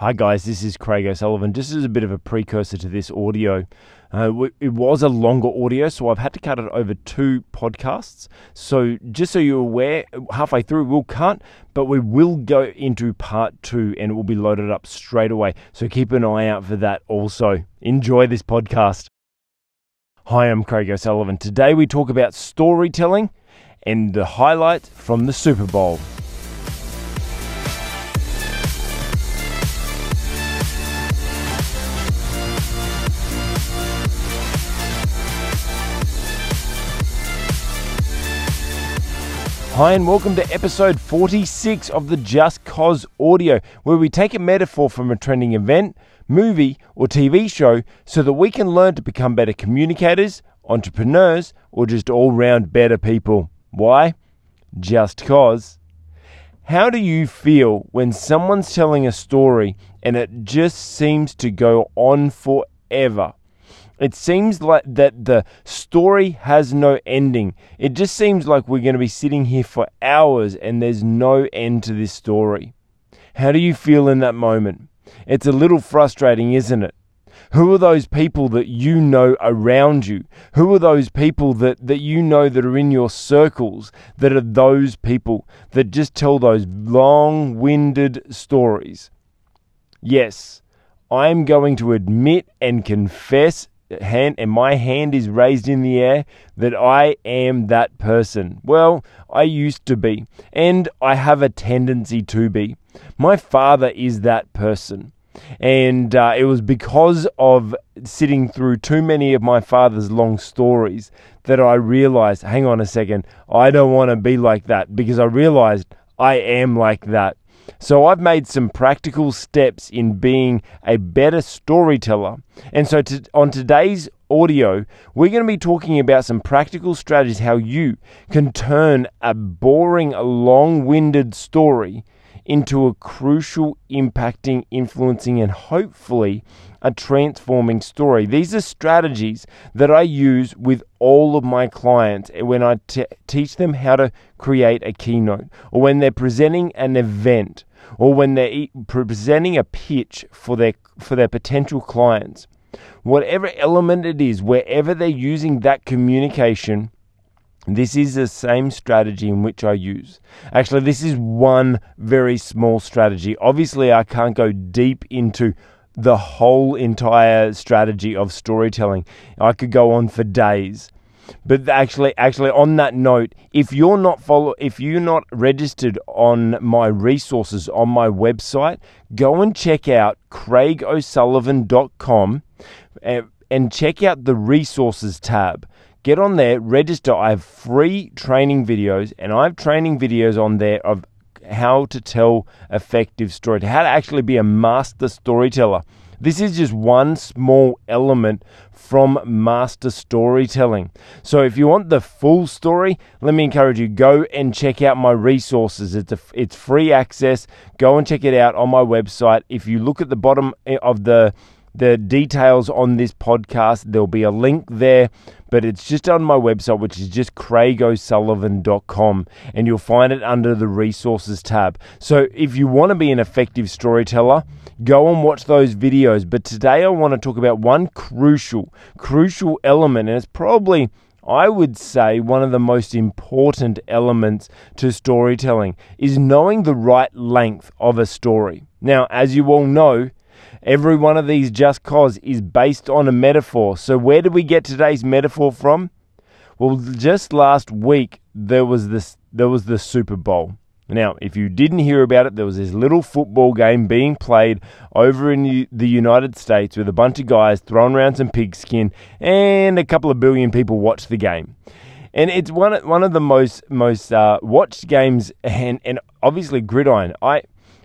Hi, guys, this is Craig O'Sullivan. Just as a bit of a precursor to this audio, uh, it was a longer audio, so I've had to cut it over two podcasts. So, just so you're aware, halfway through we'll cut, but we will go into part two and it will be loaded up straight away. So, keep an eye out for that also. Enjoy this podcast. Hi, I'm Craig O'Sullivan. Today we talk about storytelling and the highlight from the Super Bowl. Hi, and welcome to episode 46 of the justCOS audio, where we take a metaphor from a trending event, movie, or TV show so that we can learn to become better communicators, entrepreneurs, or just all round better people. Why? Just cause. How do you feel when someone's telling a story and it just seems to go on forever? It seems like that the story has no ending. It just seems like we're going to be sitting here for hours and there's no end to this story. How do you feel in that moment? It's a little frustrating, isn't it? Who are those people that you know around you? Who are those people that, that you know that are in your circles that are those people that just tell those long winded stories? Yes, I'm going to admit and confess hand and my hand is raised in the air that I am that person. Well, I used to be, and I have a tendency to be. My father is that person. And uh, it was because of sitting through too many of my father's long stories that I realized hang on a second, I don't want to be like that because I realized I am like that. So I've made some practical steps in being a better storyteller. And so to, on today's audio, we're going to be talking about some practical strategies how you can turn a boring, long winded story into a crucial, impacting, influencing, and hopefully a transforming story. These are strategies that I use with all of my clients when I t- teach them how to create a keynote or when they're presenting an event or when they're e- presenting a pitch for their for their potential clients. Whatever element it is, wherever they're using that communication, this is the same strategy in which I use. Actually, this is one very small strategy. Obviously, I can't go deep into the whole entire strategy of storytelling. I could go on for days. But actually, actually, on that note, if you're not follow, if you're not registered on my resources on my website, go and check out craigosullivan.com and, eh, and check out the resources tab get on there, register. I have free training videos, and I have training videos on there of how to tell effective story, how to actually be a master storyteller. This is just one small element from master storytelling. So if you want the full story, let me encourage you go and check out my resources. It's a, it's free access. Go and check it out on my website. If you look at the bottom eh, of the the details on this podcast. There'll be a link there, but it's just on my website, which is just craigosullivan.com, and you'll find it under the resources tab. So if you want to be an effective storyteller, go and watch those videos. But today I want to talk about one crucial, crucial element, and it's probably I would say one of the most important elements to storytelling is knowing the right length of a story. Now, as you all know, Every one of these just cause is based on a metaphor. So, where did we get today's metaphor from? Well, just last week there was this there was the Super Bowl. Now, if you didn't hear about it, there was this little football game being played over in the United States with a bunch of guys throwing around some pigskin, and a couple of billion people watched the game. And it's one one of the most most uh, watched games, and and obviously gridiron. I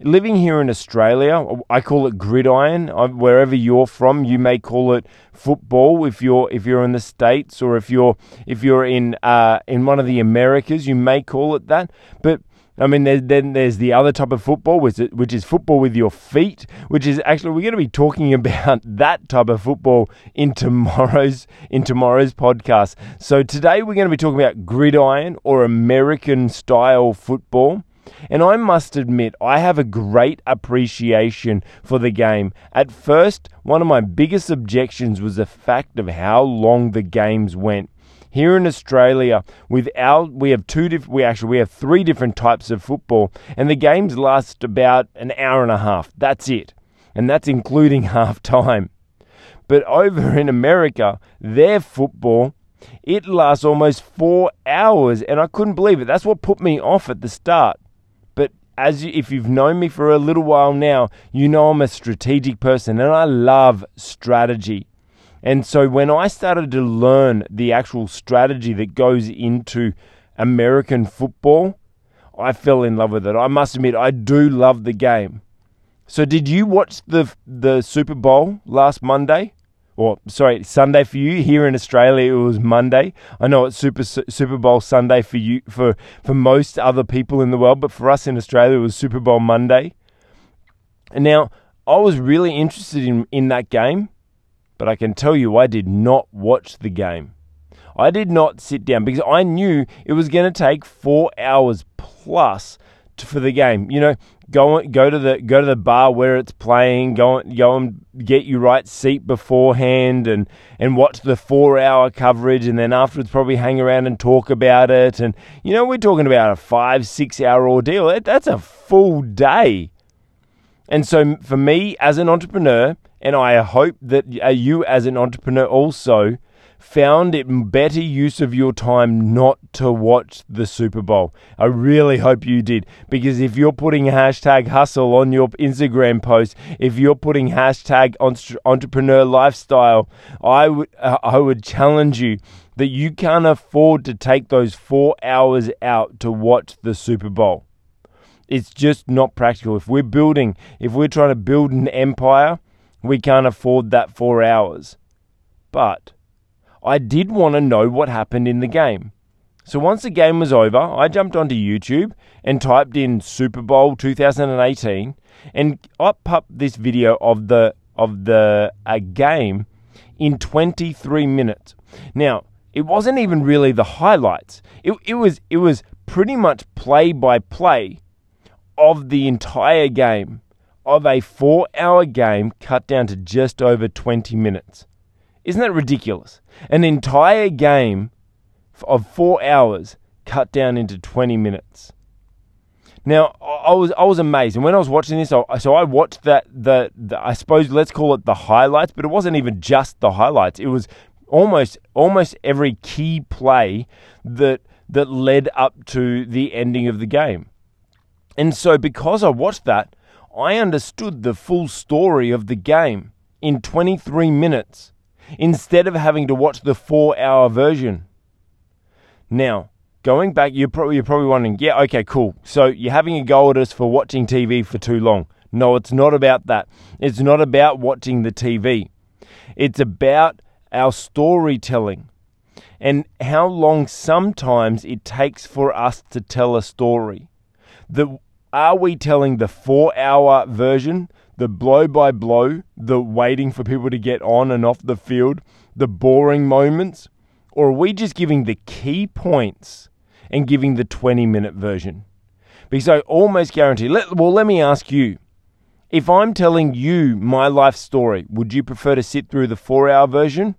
living here in Australia, I call it gridiron. Wherever you're from, you may call it football. If you're if you're in the states or if you're if you're in uh, in one of the Americas, you may call it that. But I mean, there's, then there's the other type of football, which is, which is football with your feet, which is actually we're going to be talking about that type of football in tomorrow's in tomorrow's podcast. So today we're going to be talking about gridiron or American style football. And I must admit, I have a great appreciation for the game. At first, one of my biggest objections was the fact of how long the games went. Here in Australia, with our, we have two different, we actually we have three different types of football, and the games last about an hour and a half. That's it, and that's including half time. But over in America, their football it lasts almost four hours, and I couldn't believe it. That's what put me off at the start as you, if you've known me for a little while now, you know I'm a strategic person and I love strategy. And so when I started to learn the actual strategy that goes into American football, I fell in love with it. I must admit, I do love the game. So, did you watch the the Super Bowl last Monday? Or sorry, Sunday for you. Here in Australia, it was Monday. I know it's Super Super Bowl Sunday for you for for most other people in the world, but for us in Australia, it was Super Bowl Monday. And now I was really interested in in that game, but I can tell you, I did not watch the game. I did not sit down because I knew it was going to take four hours plus to, for the game. You know, go go to the go to the bar where it's playing. Go go and get your right seat beforehand, and and watch the four hour coverage, and then afterwards probably hang around and talk about it. And you know we're talking about a five six hour ordeal. That's a full day. And so for me as an entrepreneur, and I hope that uh, you as an entrepreneur also found it better use of your time not to watch the Super Bowl. I really hope you did because if you're putting hashtag hustle on your Instagram post, if you're putting hashtag entrepreneur lifestyle, I would uh, I would challenge you that you can't afford to take those four hours out to watch the Super Bowl. It's just not practical. If we're building, if we're trying to build an empire, we can't afford that four hours. But I did want to know what happened in the game. So once the game was over, I jumped onto YouTube and typed in Super Bowl 2018 and up popped this video of the of the uh, game in 23 minutes. Now, it wasn't even really the highlights. It, it was it was pretty much play by play of the entire game of a 4-hour game cut down to just over 20 minutes. Isn't that ridiculous? An entire game of four hours cut down into 20 minutes. Now, I was I was amazed, and when I was watching this, so I watched that the, the I suppose let's call it the highlights, but it wasn't even just the highlights. It was almost almost every key play that that led up to the ending of the game. And so, because I watched that, I understood the full story of the game in 23 minutes instead of having to watch the four hour version. Now, going back, you're probably, you're probably wondering, yeah, okay, cool. So you're having a go at us for watching TV for too long. No, it's not about that. It's not about watching the TV. It's about our storytelling and how long sometimes it takes for us to tell a story. The, are we telling the four hour version the blow by blow, the waiting for people to get on and off the field, the boring moments? Or are we just giving the key points and giving the 20 minute version? Because I almost guarantee, let, well, let me ask you if I'm telling you my life story, would you prefer to sit through the four hour version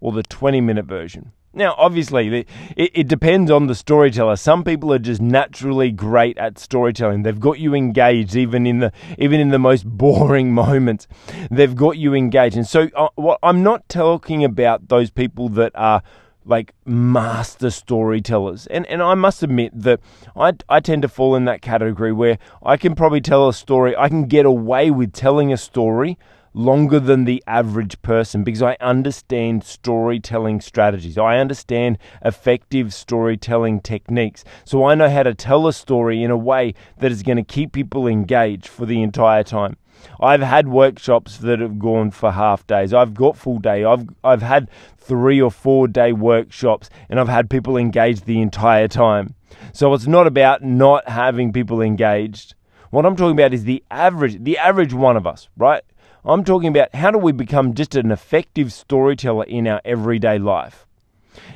or the 20 minute version? Now, obviously, it, it, depends on the storyteller. Some people are just naturally great at storytelling. They've got you engaged, even in the even in the most boring moments. They've got you engaged, and so uh, well, I'm not talking about those people that are like master storytellers. And and I must admit that I I tend to fall in that category where I can probably tell a story. I can get away with telling a story longer than the average person because I understand storytelling strategies. I understand effective storytelling techniques. So I know how to tell a story in a way that is going to keep people engaged for the entire time. I've had workshops that have gone for half days. I've got full day. I've I've had 3 or 4 day workshops and I've had people engaged the entire time. So it's not about not having people engaged. What I'm talking about is the average the average one of us, right? I'm talking about how do we become just an effective storyteller in our everyday life.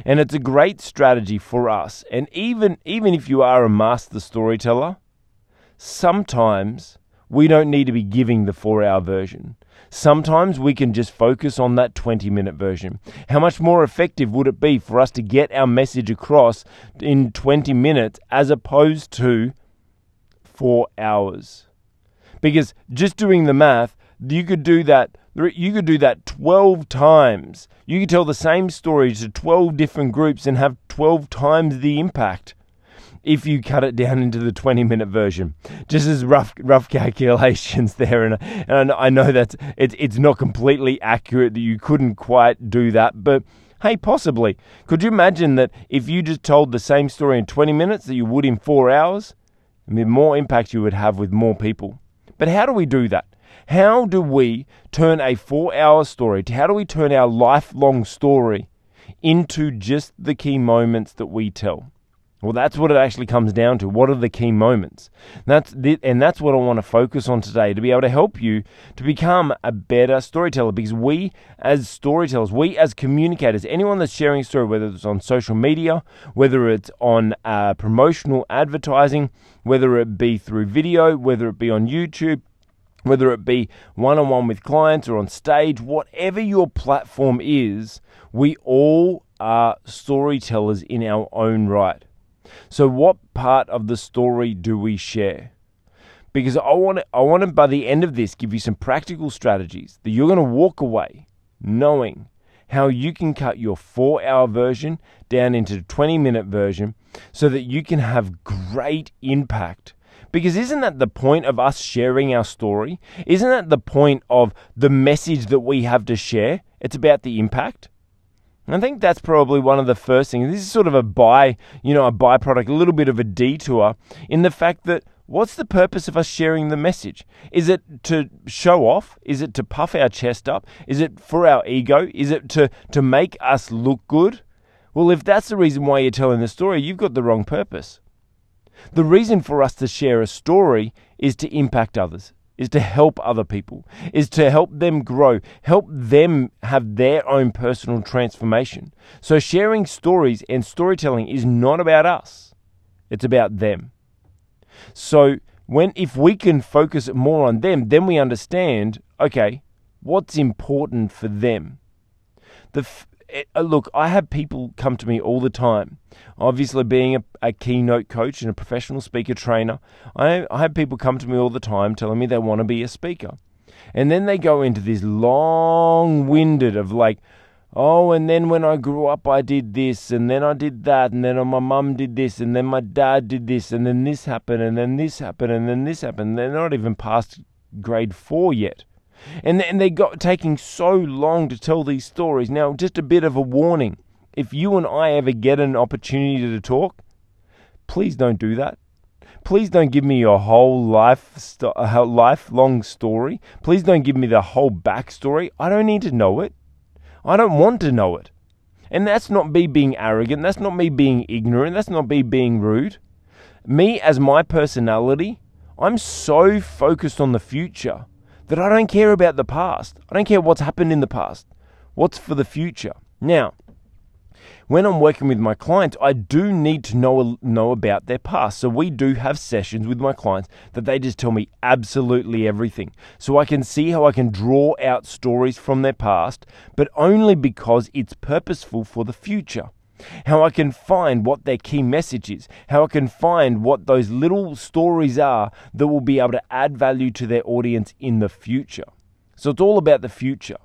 And it's a great strategy for us. And even even if you are a master storyteller, sometimes we don't need to be giving the four hour version. Sometimes we can just focus on that 20 minute version. How much more effective would it be for us to get our message across in 20 minutes as opposed to four hours? Because just doing the math, you could do that you could do that 12 times. You could tell the same story to 12 different groups and have 12 times the impact if you cut it down into the 20 minute version. Just as rough rough calculations there and, and I know that it's it's not completely accurate that you couldn't quite do that, but hey, possibly. Could you imagine that if you just told the same story in 20 minutes that you would in 4 hours? Mean, more impact you would have with more people. But how do we do that? How do we turn a four hour story, how do we turn our lifelong story into just the key moments that we tell? Well, that's what it actually comes down to. What are the key moments? That's the, and that's what I want to focus on today to be able to help you to become a better storyteller. Because we, as storytellers, we as communicators, anyone that's sharing a story, whether it's on social media, whether it's on uh, promotional advertising, whether it be through video, whether it be on YouTube, whether it be one on one with clients or on stage, whatever your platform is, we all are storytellers in our own right. So, what part of the story do we share? Because I want to, I want to, by the end of this, give you some practical strategies that you're going to walk away knowing how you can cut your four hour version down into a 20 minute version so that you can have great impact because isn't that the point of us sharing our story? Isn't that the point of the message that we have to share? It's about the impact. I think that's probably one of the first things. This is sort of a by, you know, a byproduct, a little bit of a detour in the fact that what's the purpose of us sharing the message? Is it to show off? Is it to puff our chest up? Is it for our ego? Is it to, to make us look good? Well, if that's the reason why you're telling the story, you've got the wrong purpose. The reason for us to share a story is to impact others, is to help other people, is to help them grow, help them have their own personal transformation. So, sharing stories and storytelling is not about us, it's about them. So, when if we can focus more on them, then we understand okay, what's important for them. The, it, uh, look, I have people come to me all the time. Obviously, being a, a keynote coach and a professional speaker trainer, I, I have people come to me all the time telling me they want to be a speaker. And then they go into this long winded of like, oh, and then when I grew up, I did this, and then I did that, and then my mum did this, and then my dad did this, and then this happened, and then this happened, and then this happened. They're not even past grade four yet. And, and they got taking so long to tell these stories. Now, just a bit of a warning if you and I ever get an opportunity to talk, please don't do that. Please don't give me your whole life st- lifelong story. Please don't give me the whole backstory. I don't need to know it. I don't want to know it. And that's not me being arrogant. That's not me being ignorant. That's not me being rude. Me, as my personality, I'm so focused on the future that I don't care about the past. I don't care what's happened in the past. What's for the future? Now, when I'm working with my clients, I do need to know know about their past. So we do have sessions with my clients that they just tell me absolutely everything. So I can see how I can draw out stories from their past, but only because it's purposeful for the future how I can find what their key message is, how I can find what those little stories are that will be able to add value to their audience in the future. So it's all about the future.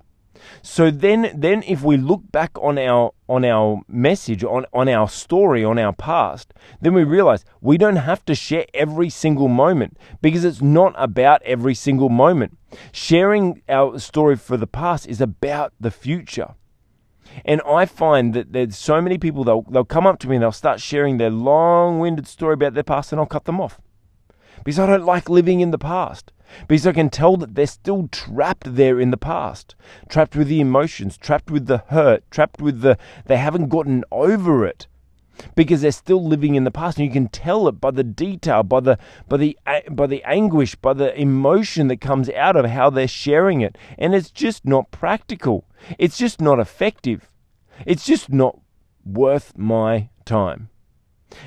So then then if we look back on our on our message, on, on our story, on our past, then we realize we don't have to share every single moment because it's not about every single moment. Sharing our story for the past is about the future. And I find that there's so many people, they'll, they'll come up to me and they'll start sharing their long winded story about their past, and I'll cut them off. Because I don't like living in the past. Because I can tell that they're still trapped there in the past, trapped with the emotions, trapped with the hurt, trapped with the, they haven't gotten over it because they're still living in the past and you can tell it by the detail by the by the by the anguish by the emotion that comes out of how they're sharing it and it's just not practical it's just not effective it's just not worth my time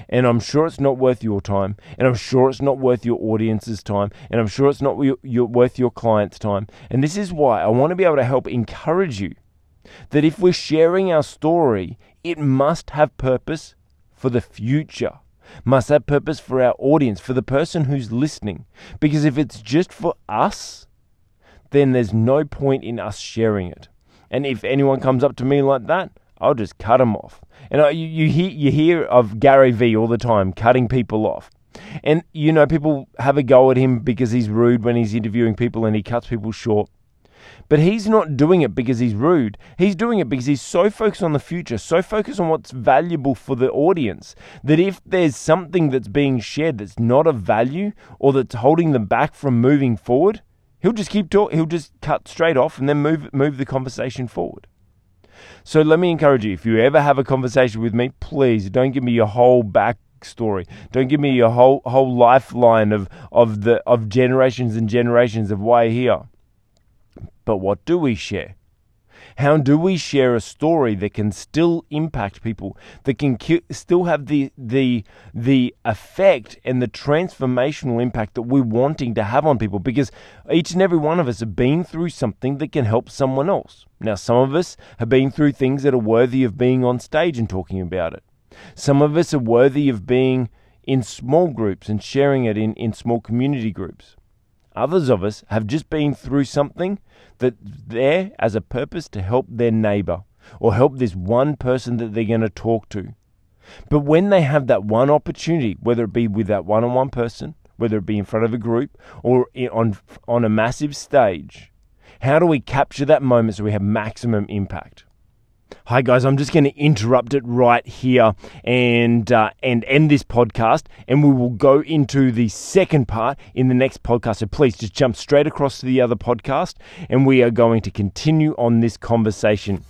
And I'm sure it's not worth your time. And I'm sure it's not worth your audience's time. And I'm sure it's not worth your client's time. And this is why I want to be able to help encourage you that if we're sharing our story, it must have purpose for the future, must have purpose for our audience, for the person who's listening. Because if it's just for us, then there's no point in us sharing it. And if anyone comes up to me like that, I'll just cut them off. And you, you, hear, you hear of Gary Vee all the time, cutting people off. And, you know, people have a go at him because he's rude when he's interviewing people and he cuts people short. But he's not doing it because he's rude. He's doing it because he's so focused on the future, so focused on what's valuable for the audience, that if there's something that's being shared that's not of value or that's holding them back from moving forward, he'll just keep talking. He'll just cut straight off and then move move the conversation forward. So let me encourage you: if you ever have a conversation with me, please don't give me your whole backstory. Don't give me your whole whole lifeline of of the of generations and generations of why here. But what do we share? How do we share a story that can still impact people, that can still have the the the effect and the transformational impact that we're wanting to have on people? Because each and every one of us have been through something that can help someone else. Now, some of us have been through things that are worthy of being on stage and talking about it. Some of us are worthy of being in small groups and sharing it in, in small community groups. Others of us have just been through something that there as a purpose to help their neighbor or help this one person that they're going to talk to. But when they have that one opportunity, whether it be with that one on one person, whether it be in front of a group or on, on a massive stage, how do we capture that moment so we have maximum impact? Hi guys, I'm just going to interrupt it right here and uh, and end this podcast, and we will go into the second part in the next podcast. So please just jump straight across to the other podcast, and we are going to continue on this conversation.